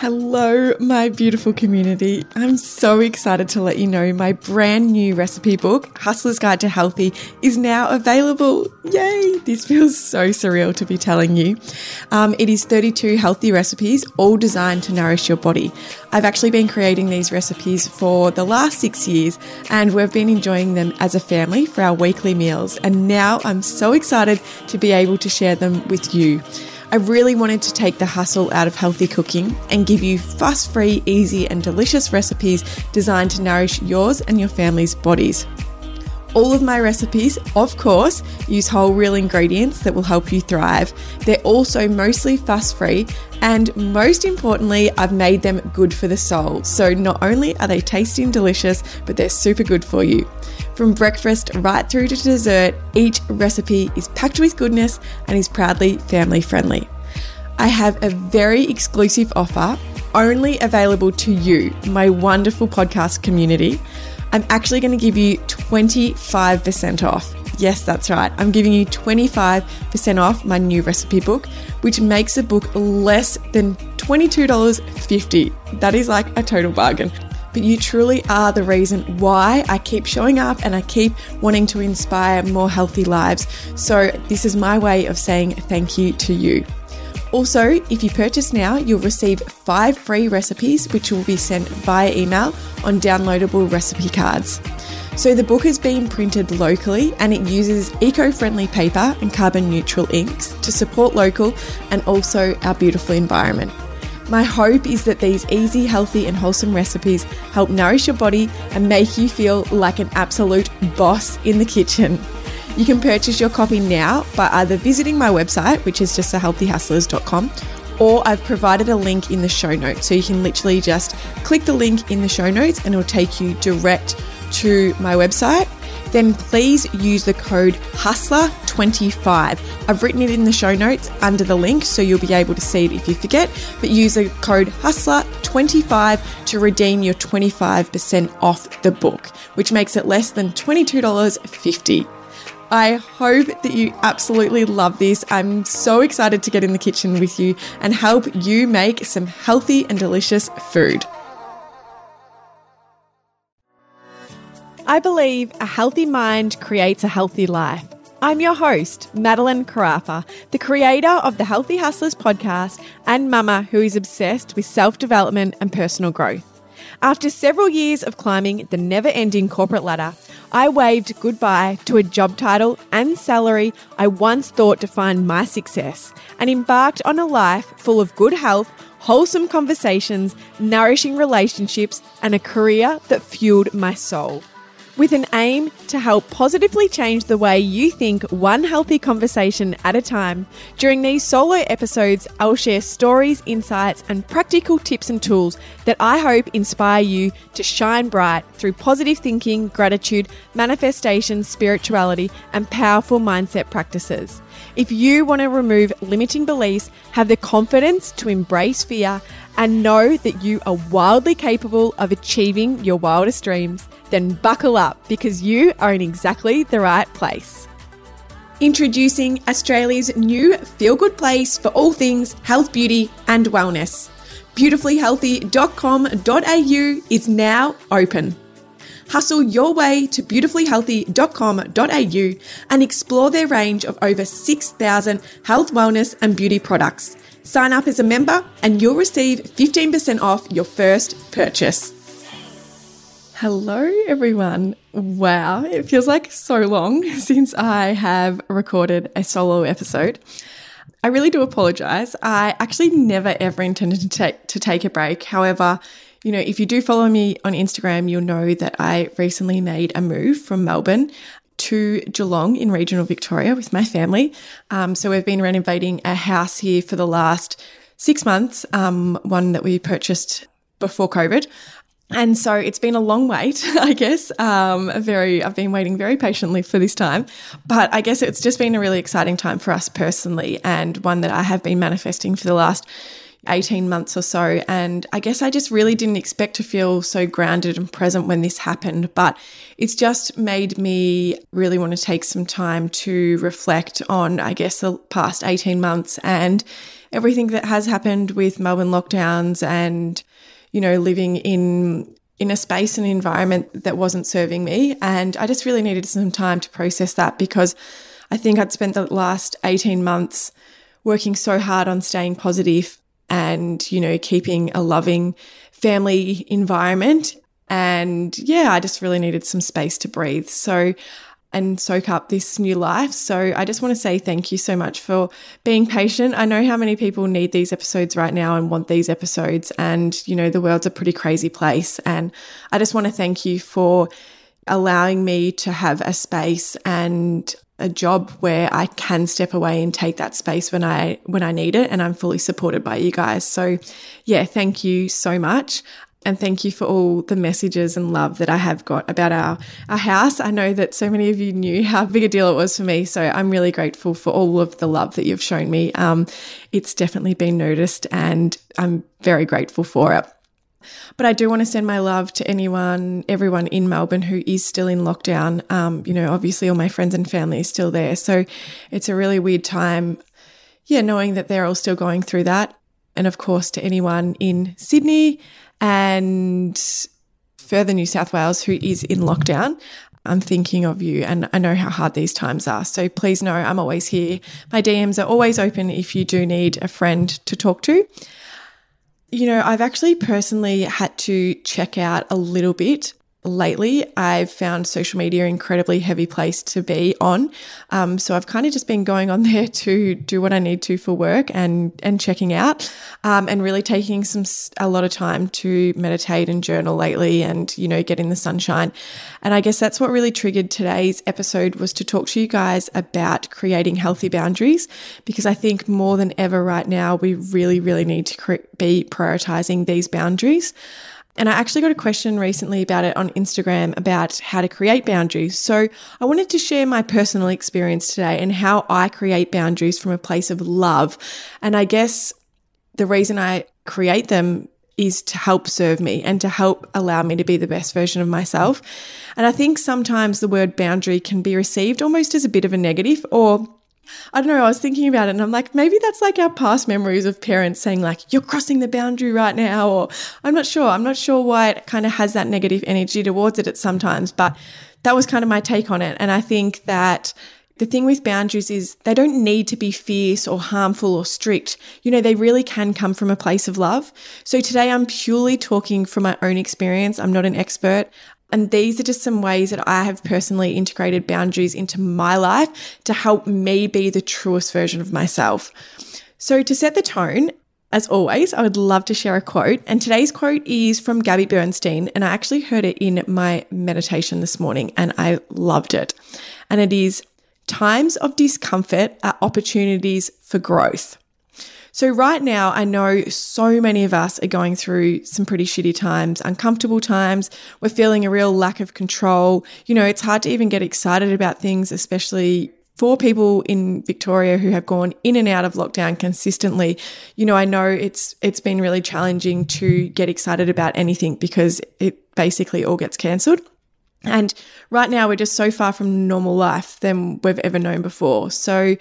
Hello, my beautiful community. I'm so excited to let you know my brand new recipe book, Hustler's Guide to Healthy, is now available. Yay! This feels so surreal to be telling you. Um, it is 32 healthy recipes, all designed to nourish your body. I've actually been creating these recipes for the last six years, and we've been enjoying them as a family for our weekly meals. And now I'm so excited to be able to share them with you. I really wanted to take the hustle out of healthy cooking and give you fuss free, easy, and delicious recipes designed to nourish yours and your family's bodies. All of my recipes, of course, use whole real ingredients that will help you thrive. They're also mostly fuss free, and most importantly, I've made them good for the soul. So not only are they tasty and delicious, but they're super good for you. From breakfast right through to dessert, each recipe is packed with goodness and is proudly family friendly. I have a very exclusive offer only available to you, my wonderful podcast community. I'm actually going to give you 25% off. Yes, that's right. I'm giving you 25% off my new recipe book, which makes the book less than $22.50. That is like a total bargain but you truly are the reason why I keep showing up and I keep wanting to inspire more healthy lives. So, this is my way of saying thank you to you. Also, if you purchase now, you'll receive five free recipes which will be sent via email on downloadable recipe cards. So, the book has been printed locally and it uses eco friendly paper and carbon neutral inks to support local and also our beautiful environment. My hope is that these easy, healthy, and wholesome recipes help nourish your body and make you feel like an absolute boss in the kitchen. You can purchase your copy now by either visiting my website, which is just thehealthyhustlers.com, or I've provided a link in the show notes. So you can literally just click the link in the show notes and it'll take you direct to my website then please use the code HUSTLER25. I've written it in the show notes under the link so you'll be able to see it if you forget, but use the code HUSTLER25 to redeem your 25% off the book, which makes it less than $22.50. I hope that you absolutely love this. I'm so excited to get in the kitchen with you and help you make some healthy and delicious food. I believe a healthy mind creates a healthy life. I'm your host, Madelyn Carafa, the creator of the Healthy Hustlers podcast and mama who is obsessed with self development and personal growth. After several years of climbing the never ending corporate ladder, I waved goodbye to a job title and salary I once thought defined my success and embarked on a life full of good health, wholesome conversations, nourishing relationships, and a career that fueled my soul with an aim to help positively change the way you think one healthy conversation at a time. During these solo episodes, I'll share stories, insights, and practical tips and tools that I hope inspire you to shine bright through positive thinking, gratitude, manifestation, spirituality, and powerful mindset practices. If you want to remove limiting beliefs, have the confidence to embrace fear, and know that you are wildly capable of achieving your wildest dreams, then buckle up because you are in exactly the right place. Introducing Australia's new feel good place for all things health, beauty, and wellness. Beautifullyhealthy.com.au is now open. Hustle your way to beautifullyhealthy.com.au and explore their range of over 6,000 health, wellness, and beauty products. Sign up as a member and you'll receive 15% off your first purchase. Hello, everyone. Wow, it feels like so long since I have recorded a solo episode. I really do apologize. I actually never ever intended to take to take a break. However, you know, if you do follow me on Instagram, you'll know that I recently made a move from Melbourne to Geelong in regional Victoria with my family. Um, so we've been renovating a house here for the last six months, um, one that we purchased before COVID. And so it's been a long wait, I guess. Um, very, I've been waiting very patiently for this time, but I guess it's just been a really exciting time for us personally, and one that I have been manifesting for the last, 18 months or so. And I guess I just really didn't expect to feel so grounded and present when this happened. But it's just made me really want to take some time to reflect on, I guess, the past 18 months and everything that has happened with Melbourne lockdowns and, you know, living in in a space and environment that wasn't serving me. And I just really needed some time to process that because I think I'd spent the last 18 months working so hard on staying positive and, you know, keeping a loving family environment. And yeah, I just really needed some space to breathe. So, and soak up this new life. So I just want to say thank you so much for being patient. I know how many people need these episodes right now and want these episodes. And, you know, the world's a pretty crazy place. And I just want to thank you for allowing me to have a space and a job where I can step away and take that space when I when I need it and I'm fully supported by you guys. So yeah, thank you so much. And thank you for all the messages and love that I have got about our, our house. I know that so many of you knew how big a deal it was for me. So I'm really grateful for all of the love that you've shown me. Um, it's definitely been noticed and I'm very grateful for it. But I do want to send my love to anyone, everyone in Melbourne who is still in lockdown. Um, you know, obviously all my friends and family is still there. So it's a really weird time. Yeah, knowing that they're all still going through that. And of course, to anyone in Sydney and further New South Wales who is in lockdown. I'm thinking of you and I know how hard these times are. So please know I'm always here. My DMs are always open if you do need a friend to talk to. You know, I've actually personally had to check out a little bit lately I've found social media an incredibly heavy place to be on. Um, so I've kind of just been going on there to do what I need to for work and and checking out, um, and really taking some a lot of time to meditate and journal lately, and you know get in the sunshine. And I guess that's what really triggered today's episode was to talk to you guys about creating healthy boundaries because I think more than ever right now we really really need to be prioritizing these boundaries. And I actually got a question recently about it on Instagram about how to create boundaries. So I wanted to share my personal experience today and how I create boundaries from a place of love. And I guess the reason I create them is to help serve me and to help allow me to be the best version of myself. And I think sometimes the word boundary can be received almost as a bit of a negative or I don't know. I was thinking about it and I'm like, maybe that's like our past memories of parents saying, like, you're crossing the boundary right now. Or I'm not sure. I'm not sure why it kind of has that negative energy towards it at sometimes, but that was kind of my take on it. And I think that the thing with boundaries is they don't need to be fierce or harmful or strict. You know, they really can come from a place of love. So today I'm purely talking from my own experience. I'm not an expert. And these are just some ways that I have personally integrated boundaries into my life to help me be the truest version of myself. So, to set the tone, as always, I would love to share a quote. And today's quote is from Gabby Bernstein. And I actually heard it in my meditation this morning and I loved it. And it is Times of discomfort are opportunities for growth. So, right now, I know so many of us are going through some pretty shitty times, uncomfortable times. We're feeling a real lack of control. You know, it's hard to even get excited about things, especially for people in Victoria who have gone in and out of lockdown consistently, you know, I know it's it's been really challenging to get excited about anything because it basically all gets cancelled. And right now we're just so far from normal life than we've ever known before. So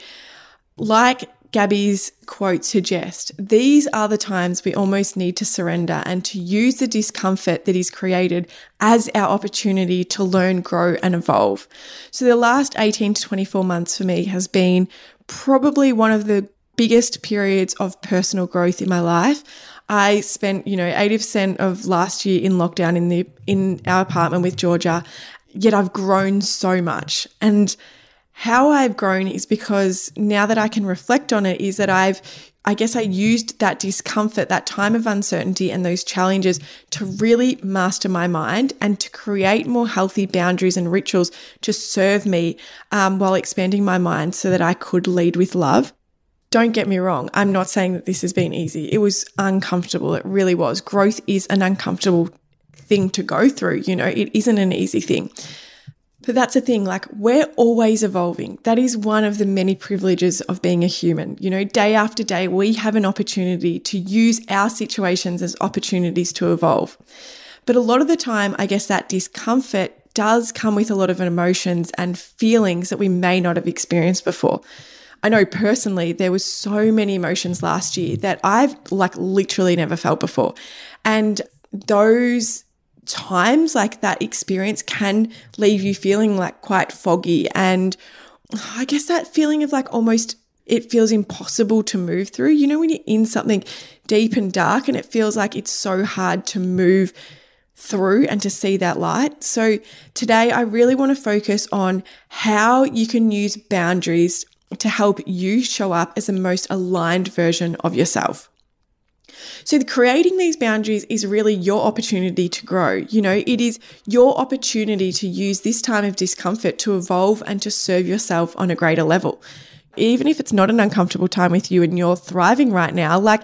like Gabby's quote suggest, these are the times we almost need to surrender and to use the discomfort that is created as our opportunity to learn, grow, and evolve. So, the last 18 to 24 months for me has been probably one of the biggest periods of personal growth in my life. I spent, you know, 80% of last year in lockdown in the in our apartment with Georgia, yet I've grown so much. And how I've grown is because now that I can reflect on it, is that I've, I guess I used that discomfort, that time of uncertainty and those challenges to really master my mind and to create more healthy boundaries and rituals to serve me um, while expanding my mind so that I could lead with love. Don't get me wrong. I'm not saying that this has been easy. It was uncomfortable. It really was. Growth is an uncomfortable thing to go through. You know, it isn't an easy thing. But that's the thing, like we're always evolving. That is one of the many privileges of being a human. You know, day after day, we have an opportunity to use our situations as opportunities to evolve. But a lot of the time, I guess that discomfort does come with a lot of emotions and feelings that we may not have experienced before. I know personally there was so many emotions last year that I've like literally never felt before. And those times like that experience can leave you feeling like quite foggy and I guess that feeling of like almost it feels impossible to move through. You know, when you're in something deep and dark and it feels like it's so hard to move through and to see that light. So today I really want to focus on how you can use boundaries to help you show up as the most aligned version of yourself. So, the creating these boundaries is really your opportunity to grow. You know, it is your opportunity to use this time of discomfort to evolve and to serve yourself on a greater level. Even if it's not an uncomfortable time with you and you're thriving right now, like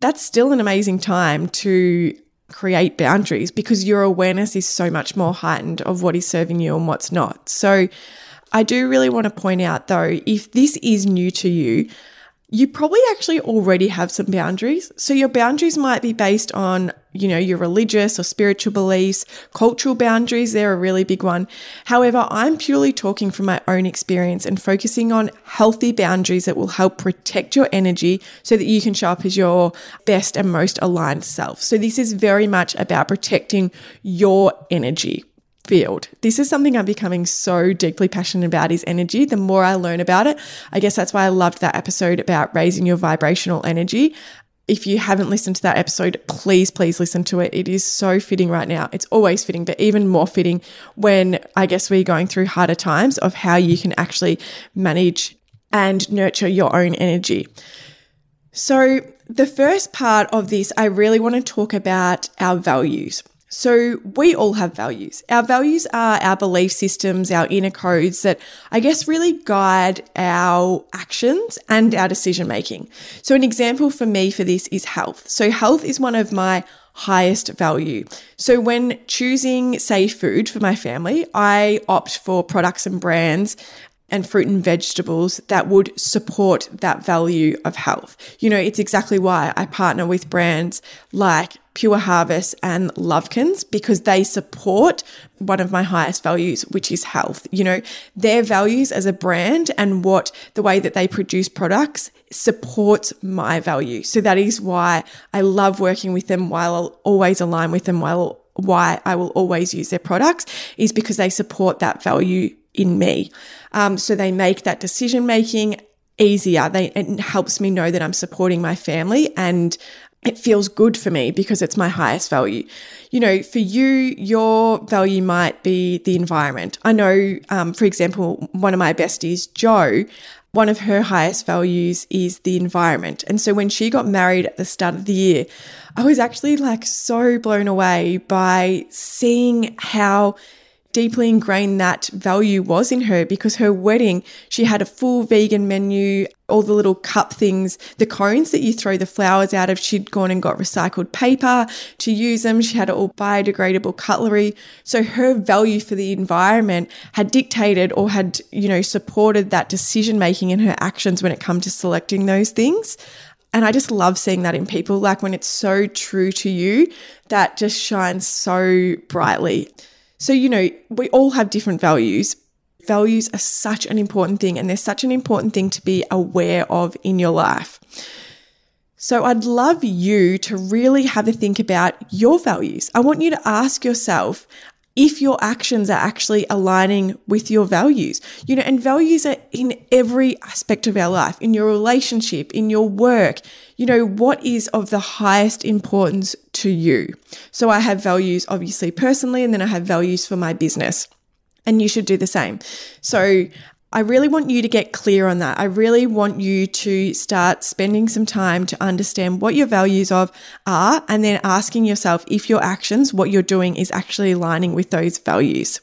that's still an amazing time to create boundaries because your awareness is so much more heightened of what is serving you and what's not. So, I do really want to point out though, if this is new to you, you probably actually already have some boundaries. So your boundaries might be based on, you know, your religious or spiritual beliefs, cultural boundaries, they're a really big one. However, I'm purely talking from my own experience and focusing on healthy boundaries that will help protect your energy so that you can show up as your best and most aligned self. So this is very much about protecting your energy field. This is something I'm becoming so deeply passionate about is energy. The more I learn about it, I guess that's why I loved that episode about raising your vibrational energy. If you haven't listened to that episode, please, please listen to it. It is so fitting right now. It's always fitting, but even more fitting when I guess we're going through harder times of how you can actually manage and nurture your own energy. So, the first part of this, I really want to talk about our values. So, we all have values. Our values are our belief systems, our inner codes that I guess really guide our actions and our decision making. So, an example for me for this is health. So, health is one of my highest value. So, when choosing, say, food for my family, I opt for products and brands and fruit and vegetables that would support that value of health. You know, it's exactly why I partner with brands like Pure Harvest and Lovekins because they support one of my highest values, which is health. You know, their values as a brand and what the way that they produce products supports my value. So that is why I love working with them while I'll always align with them while why I will always use their products is because they support that value in me. Um, so they make that decision making easier. They, it helps me know that I'm supporting my family and it feels good for me because it's my highest value. You know, for you, your value might be the environment. I know, um, for example, one of my besties, Joe, one of her highest values is the environment. And so when she got married at the start of the year, I was actually like so blown away by seeing how deeply ingrained that value was in her because her wedding, she had a full vegan menu, all the little cup things, the cones that you throw the flowers out of. She'd gone and got recycled paper to use them. She had all biodegradable cutlery. So her value for the environment had dictated or had, you know, supported that decision making in her actions when it comes to selecting those things. And I just love seeing that in people, like when it's so true to you, that just shines so brightly. So, you know, we all have different values. Values are such an important thing, and they're such an important thing to be aware of in your life. So, I'd love you to really have a think about your values. I want you to ask yourself if your actions are actually aligning with your values. You know, and values are in every aspect of our life, in your relationship, in your work. You know, what is of the highest importance to you? So I have values, obviously, personally, and then I have values for my business. And you should do the same. So I really want you to get clear on that. I really want you to start spending some time to understand what your values of are and then asking yourself if your actions, what you're doing is actually aligning with those values.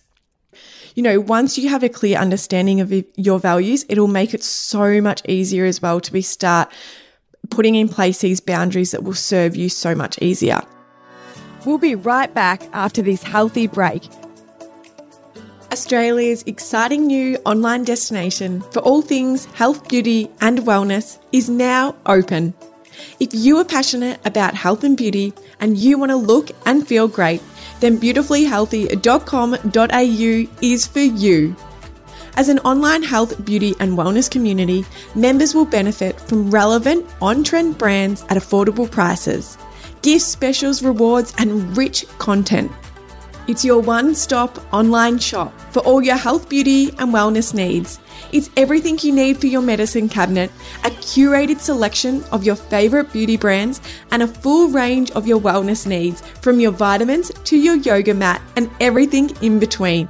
You know, once you have a clear understanding of your values, it'll make it so much easier as well to be start putting in place these boundaries that will serve you so much easier. We'll be right back after this healthy break Australia's exciting new online destination for all things health, beauty, and wellness is now open. If you are passionate about health and beauty and you want to look and feel great, then beautifullyhealthy.com.au is for you. As an online health, beauty, and wellness community, members will benefit from relevant, on trend brands at affordable prices, gift specials, rewards, and rich content. It's your one stop online shop for all your health, beauty, and wellness needs. It's everything you need for your medicine cabinet, a curated selection of your favorite beauty brands, and a full range of your wellness needs from your vitamins to your yoga mat and everything in between.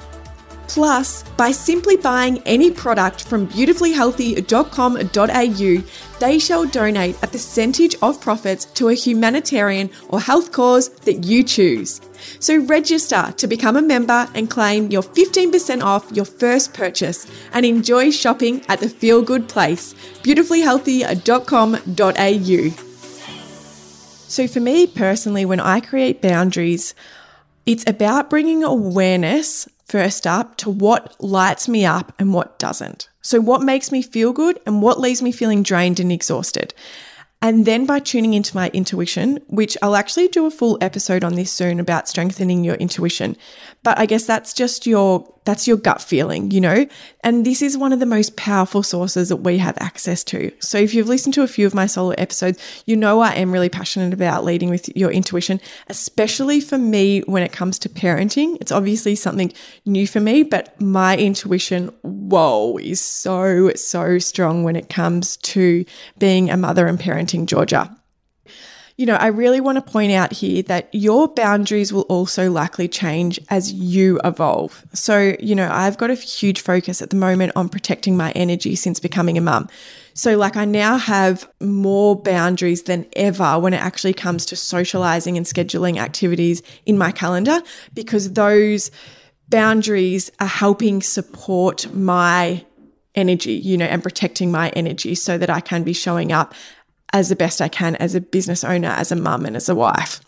Plus, by simply buying any product from beautifullyhealthy.com.au, they shall donate a percentage of profits to a humanitarian or health cause that you choose. So register to become a member and claim your 15% off your first purchase and enjoy shopping at the feel good place, beautifullyhealthy.com.au. So for me personally, when I create boundaries, it's about bringing awareness first up to what lights me up and what doesn't. So, what makes me feel good and what leaves me feeling drained and exhausted. And then by tuning into my intuition, which I'll actually do a full episode on this soon about strengthening your intuition. But I guess that's just your that's your gut feeling, you know? And this is one of the most powerful sources that we have access to. So if you've listened to a few of my solo episodes, you know I am really passionate about leading with your intuition, especially for me when it comes to parenting. It's obviously something new for me, but my intuition, whoa, is so, so strong when it comes to being a mother and parenting Georgia you know, I really want to point out here that your boundaries will also likely change as you evolve. So, you know, I've got a huge focus at the moment on protecting my energy since becoming a mum. So, like, I now have more boundaries than ever when it actually comes to socializing and scheduling activities in my calendar because those boundaries are helping support my energy, you know, and protecting my energy so that I can be showing up as the best I can as a business owner, as a mum, and as a wife.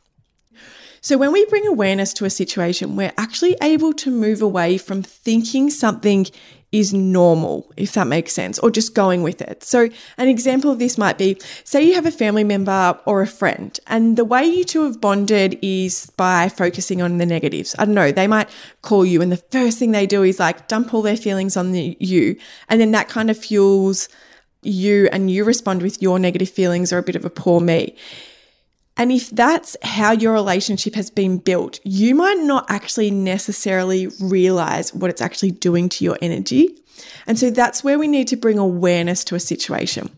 So, when we bring awareness to a situation, we're actually able to move away from thinking something is normal, if that makes sense, or just going with it. So, an example of this might be say you have a family member or a friend, and the way you two have bonded is by focusing on the negatives. I don't know, they might call you, and the first thing they do is like dump all their feelings on the, you, and then that kind of fuels you and you respond with your negative feelings or a bit of a poor me. And if that's how your relationship has been built, you might not actually necessarily realize what it's actually doing to your energy. And so that's where we need to bring awareness to a situation.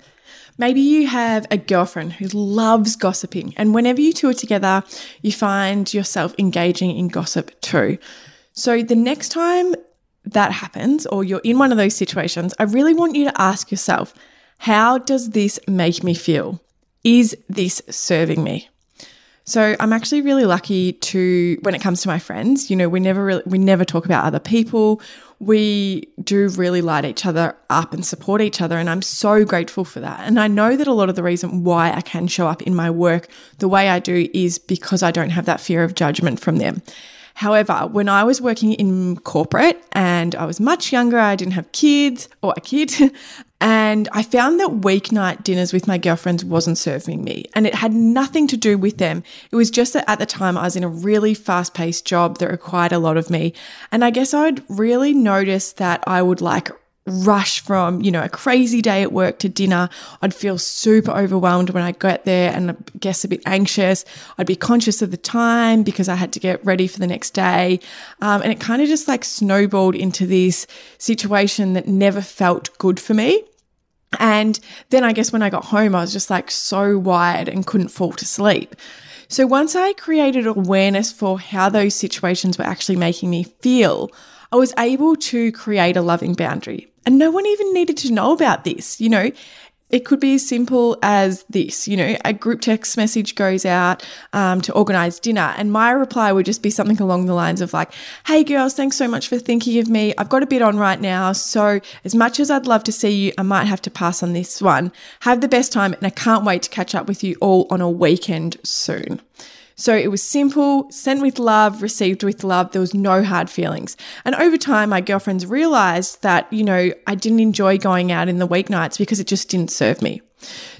Maybe you have a girlfriend who loves gossiping, and whenever you two are together, you find yourself engaging in gossip too. So the next time that happens, or you're in one of those situations, I really want you to ask yourself how does this make me feel? Is this serving me? So I'm actually really lucky to when it comes to my friends, you know, we never really we never talk about other people. We do really light each other up and support each other and I'm so grateful for that. And I know that a lot of the reason why I can show up in my work the way I do is because I don't have that fear of judgment from them. However, when I was working in corporate and I was much younger, I didn't have kids or a kid, and I found that weeknight dinners with my girlfriends wasn't serving me. And it had nothing to do with them. It was just that at the time I was in a really fast paced job that required a lot of me. And I guess I'd really noticed that I would like rush from, you know, a crazy day at work to dinner. I'd feel super overwhelmed when I got there and I guess a bit anxious. I'd be conscious of the time because I had to get ready for the next day. Um, and it kind of just like snowballed into this situation that never felt good for me. And then I guess when I got home, I was just like so wired and couldn't fall to sleep. So once I created awareness for how those situations were actually making me feel, I was able to create a loving boundary. And no one even needed to know about this. You know, it could be as simple as this you know a group text message goes out um, to organize dinner and my reply would just be something along the lines of like hey girls thanks so much for thinking of me. I've got a bit on right now so as much as i'd love to see you i might have to pass on this one. Have the best time and i can't wait to catch up with you all on a weekend soon So it was simple, sent with love, received with love. There was no hard feelings. And over time, my girlfriends realized that, you know, I didn't enjoy going out in the weeknights because it just didn't serve me.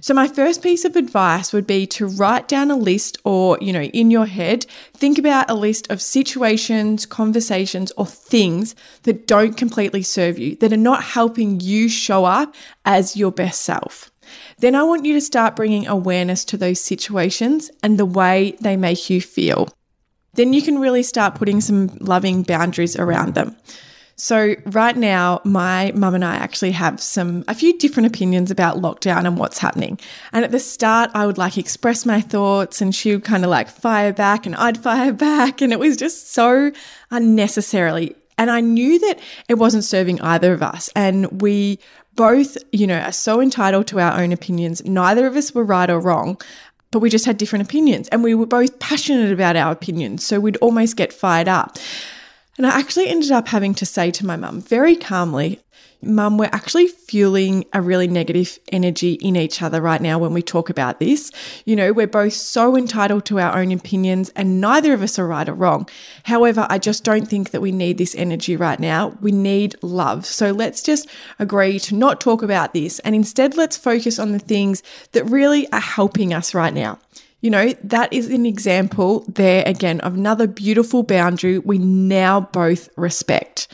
So, my first piece of advice would be to write down a list or, you know, in your head, think about a list of situations, conversations, or things that don't completely serve you, that are not helping you show up as your best self. Then I want you to start bringing awareness to those situations and the way they make you feel. Then you can really start putting some loving boundaries around them. So right now, my mum and I actually have some a few different opinions about lockdown and what's happening. And at the start, I would like express my thoughts, and she would kind of like fire back, and I'd fire back, and it was just so unnecessarily. And I knew that it wasn't serving either of us, and we both, you know, are so entitled to our own opinions. Neither of us were right or wrong but we just had different opinions and we were both passionate about our opinions. So we'd almost get fired up. And I actually ended up having to say to my mum very calmly, Mum, we're actually fueling a really negative energy in each other right now when we talk about this. You know, we're both so entitled to our own opinions and neither of us are right or wrong. However, I just don't think that we need this energy right now. We need love. So let's just agree to not talk about this and instead let's focus on the things that really are helping us right now. You know, that is an example there again of another beautiful boundary we now both respect.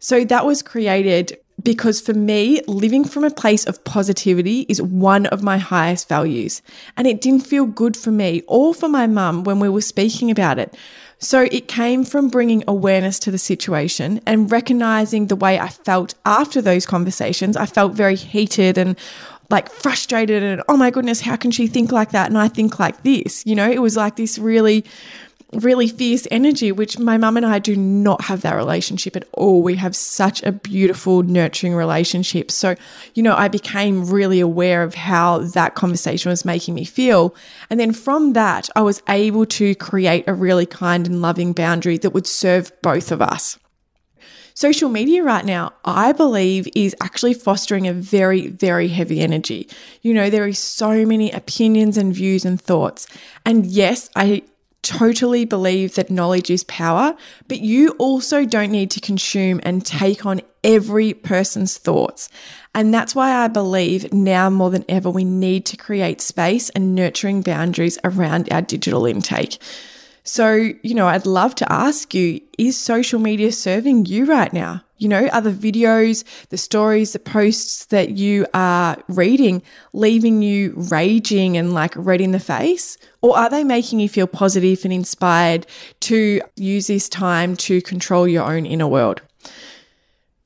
So that was created because for me, living from a place of positivity is one of my highest values. And it didn't feel good for me or for my mum when we were speaking about it. So it came from bringing awareness to the situation and recognizing the way I felt after those conversations. I felt very heated and like frustrated and oh my goodness, how can she think like that? And I think like this. You know, it was like this really, really fierce energy, which my mum and I do not have that relationship at all. We have such a beautiful, nurturing relationship. So, you know, I became really aware of how that conversation was making me feel. And then from that, I was able to create a really kind and loving boundary that would serve both of us. Social media right now, I believe, is actually fostering a very, very heavy energy. You know, there is so many opinions and views and thoughts. And yes, I totally believe that knowledge is power, but you also don't need to consume and take on every person's thoughts. And that's why I believe now more than ever, we need to create space and nurturing boundaries around our digital intake. So, you know, I'd love to ask you is social media serving you right now? You know, are the videos, the stories, the posts that you are reading leaving you raging and like red in the face? Or are they making you feel positive and inspired to use this time to control your own inner world?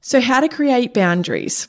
So, how to create boundaries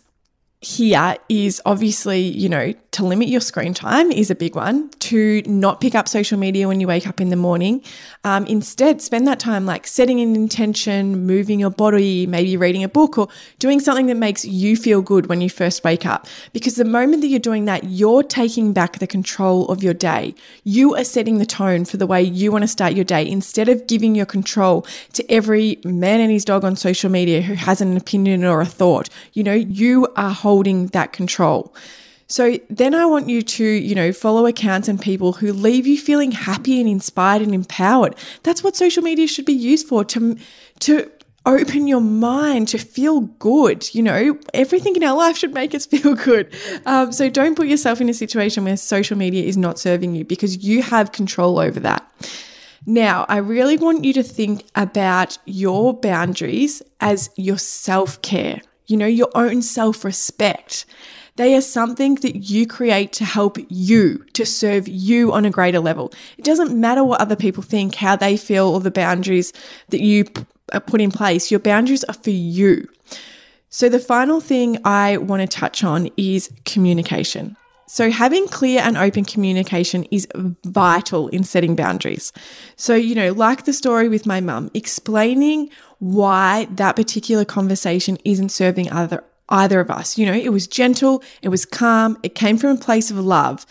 here is obviously, you know, to limit your screen time is a big one, to not pick up social media when you wake up in the morning. Um, instead, spend that time like setting an intention, moving your body, maybe reading a book or doing something that makes you feel good when you first wake up. Because the moment that you're doing that, you're taking back the control of your day. You are setting the tone for the way you want to start your day instead of giving your control to every man and his dog on social media who has an opinion or a thought. You know, you are holding that control. So then I want you to, you know, follow accounts and people who leave you feeling happy and inspired and empowered. That's what social media should be used for to to open your mind to feel good. You know, everything in our life should make us feel good. Um, so don't put yourself in a situation where social media is not serving you because you have control over that. Now, I really want you to think about your boundaries as your self care, you know, your own self respect. They are something that you create to help you, to serve you on a greater level. It doesn't matter what other people think, how they feel, or the boundaries that you put in place. Your boundaries are for you. So, the final thing I want to touch on is communication. So, having clear and open communication is vital in setting boundaries. So, you know, like the story with my mum, explaining why that particular conversation isn't serving other either of us. You know, it was gentle, it was calm, it came from a place of love.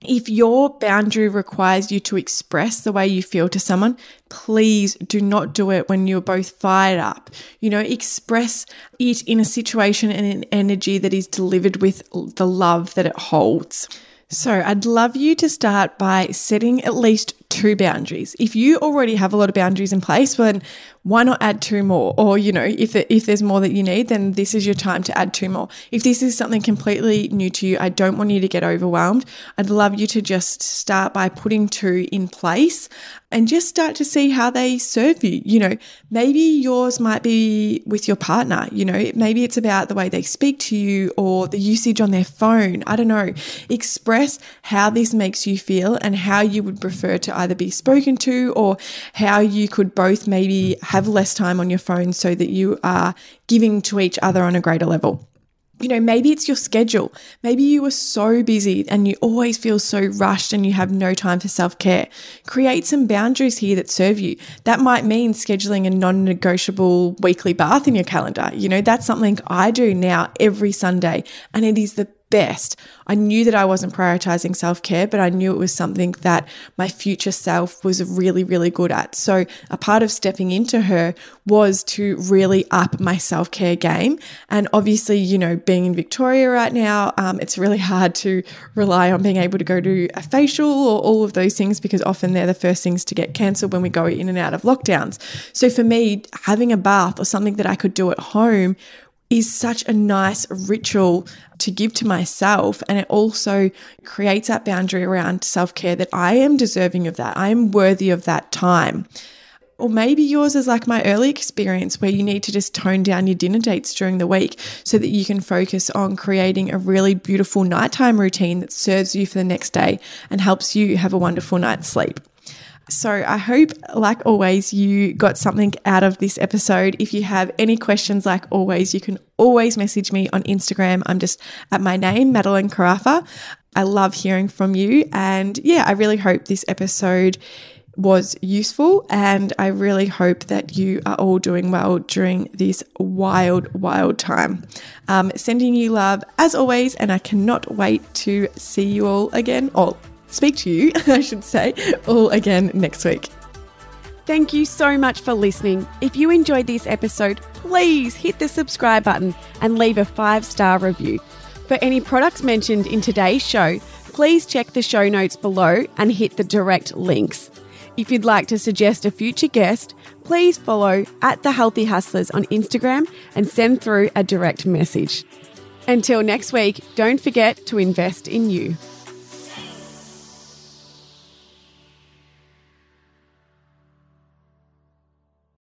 If your boundary requires you to express the way you feel to someone, please do not do it when you're both fired up. You know, express it in a situation and an energy that is delivered with the love that it holds. So, I'd love you to start by setting at least two boundaries. If you already have a lot of boundaries in place, then why not add two more? Or, you know, if, if there's more that you need, then this is your time to add two more. If this is something completely new to you, I don't want you to get overwhelmed. I'd love you to just start by putting two in place and just start to see how they serve you. You know, maybe yours might be with your partner, you know, maybe it's about the way they speak to you or the usage on their phone. I don't know. Express how this makes you feel and how you would prefer to either be spoken to or how you could both maybe have less time on your phone so that you are giving to each other on a greater level you know, maybe it's your schedule. Maybe you are so busy and you always feel so rushed and you have no time for self care. Create some boundaries here that serve you. That might mean scheduling a non negotiable weekly bath in your calendar. You know, that's something I do now every Sunday and it is the best. I knew that I wasn't prioritizing self care, but I knew it was something that my future self was really, really good at. So, a part of stepping into her was to really up my self care game. And obviously, you know, being in Victoria right now, um, it's really hard to rely on being able to go to a facial or all of those things because often they're the first things to get cancelled when we go in and out of lockdowns. So, for me, having a bath or something that I could do at home is such a nice ritual to give to myself. And it also creates that boundary around self care that I am deserving of that. I am worthy of that time. Or maybe yours is like my early experience where you need to just tone down your dinner dates during the week so that you can focus on creating a really beautiful nighttime routine that serves you for the next day and helps you have a wonderful night's sleep. So I hope, like always, you got something out of this episode. If you have any questions, like always, you can always message me on Instagram. I'm just at my name, Madelyn Carafa. I love hearing from you. And yeah, I really hope this episode was useful. And I really hope that you are all doing well during this wild, wild time. Um, sending you love as always. And I cannot wait to see you all again. All speak to you, I should say, all again next week. Thank you so much for listening. If you enjoyed this episode, please hit the subscribe button and leave a five star review. For any products mentioned in today's show, please check the show notes below and hit the direct links. If you'd like to suggest a future guest, please follow at The Healthy Hustlers on Instagram and send through a direct message. Until next week, don't forget to invest in you.